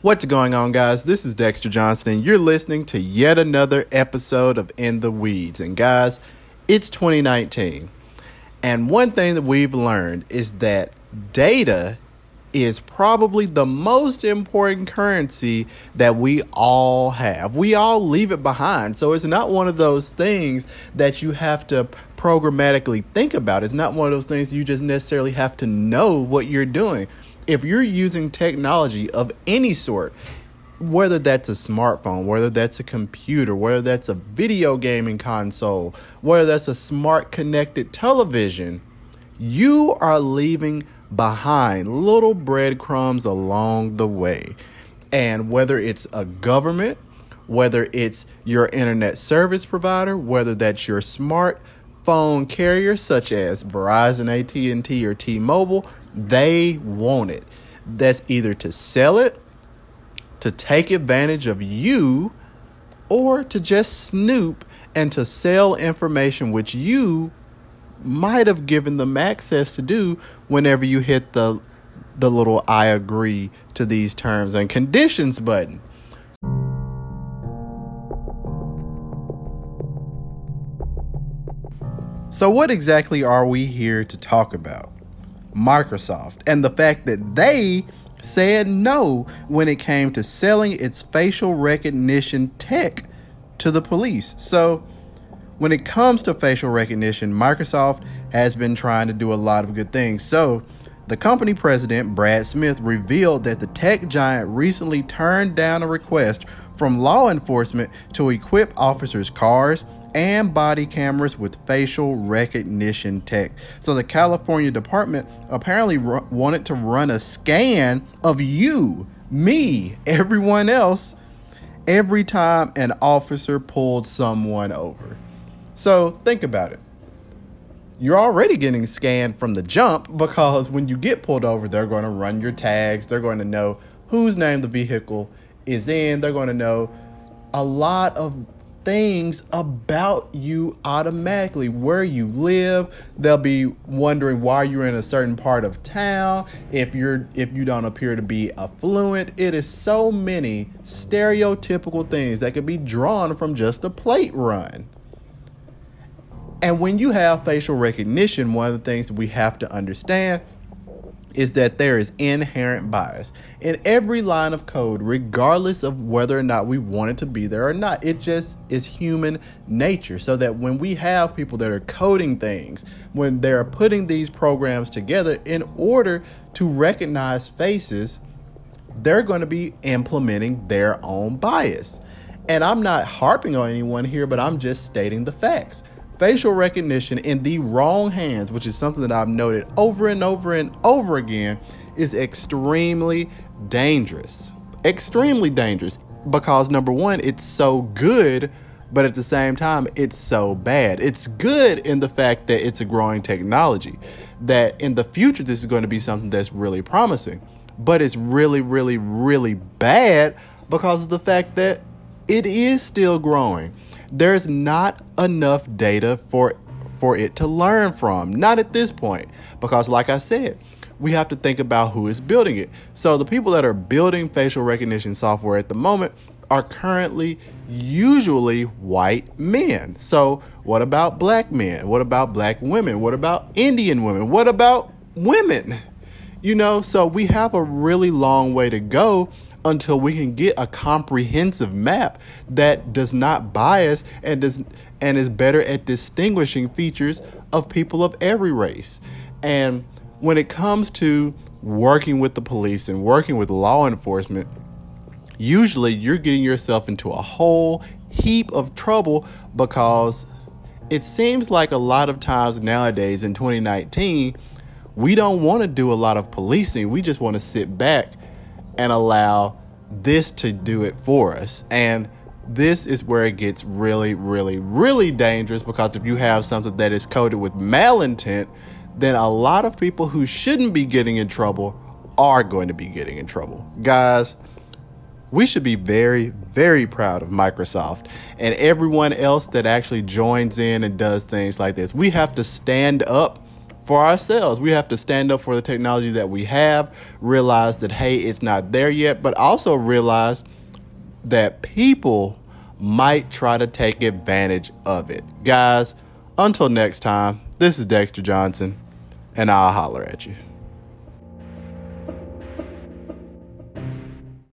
What's going on, guys? This is Dexter Johnson, and you're listening to yet another episode of In the Weeds. And, guys, it's 2019. And one thing that we've learned is that data is probably the most important currency that we all have. We all leave it behind. So it's not one of those things that you have to programmatically think about. It's not one of those things you just necessarily have to know what you're doing. If you're using technology of any sort, whether that's a smartphone, whether that's a computer, whether that's a video gaming console, whether that's a smart connected television, you are leaving behind little breadcrumbs along the way. And whether it's a government, whether it's your internet service provider, whether that's your smartphone carrier such as Verizon, AT&T or T-Mobile, they want it. That's either to sell it, to take advantage of you, or to just snoop and to sell information which you might have given them access to do whenever you hit the the little I agree to these terms and conditions button. So what exactly are we here to talk about? Microsoft and the fact that they said no when it came to selling its facial recognition tech to the police. So when it comes to facial recognition, Microsoft has been trying to do a lot of good things. So, the company president, Brad Smith, revealed that the tech giant recently turned down a request from law enforcement to equip officers' cars and body cameras with facial recognition tech. So, the California department apparently r- wanted to run a scan of you, me, everyone else, every time an officer pulled someone over. So, think about it you're already getting scanned from the jump because when you get pulled over, they're going to run your tags. They're going to know whose name the vehicle is in. They're going to know a lot of things about you automatically where you live. They'll be wondering why you're in a certain part of town. If you're if you don't appear to be affluent. It is so many stereotypical things that could be drawn from just a plate run. And when you have facial recognition, one of the things we have to understand is that there is inherent bias in every line of code, regardless of whether or not we want it to be there or not. It just is human nature. So that when we have people that are coding things, when they're putting these programs together in order to recognize faces, they're going to be implementing their own bias. And I'm not harping on anyone here, but I'm just stating the facts facial recognition in the wrong hands, which is something that I've noted over and over and over again, is extremely dangerous. Extremely dangerous because number one, it's so good, but at the same time, it's so bad. It's good in the fact that it's a growing technology, that in the future, this is going to be something that's really promising, but it's really, really, really bad because of the fact that it is still growing there's not enough data for for it to learn from. Not at this point because like I said, we have to think about who is building it. So the people that are building facial recognition software at the moment are currently usually white men. So, what about black men? What about black women? What about Indian women? What about women? You know, so we have a really long way to go until we can get a comprehensive map that does not bias and does and is better at distinguishing features of people of every race. And when it comes to working with the police and working with law enforcement, usually you're getting yourself into a whole heap of trouble because it seems like a lot of times nowadays in 2019 we don't want to do a lot of policing. We just want to sit back and allow this to do it for us. And this is where it gets really, really, really dangerous because if you have something that is coded with malintent, then a lot of people who shouldn't be getting in trouble are going to be getting in trouble. Guys, we should be very, very proud of Microsoft and everyone else that actually joins in and does things like this. We have to stand up for ourselves. We have to stand up for the technology that we have, realize that, hey, it's not there yet, but also realize that people might try to take advantage of it. Guys, until next time, this is Dexter Johnson, and I'll holler at you.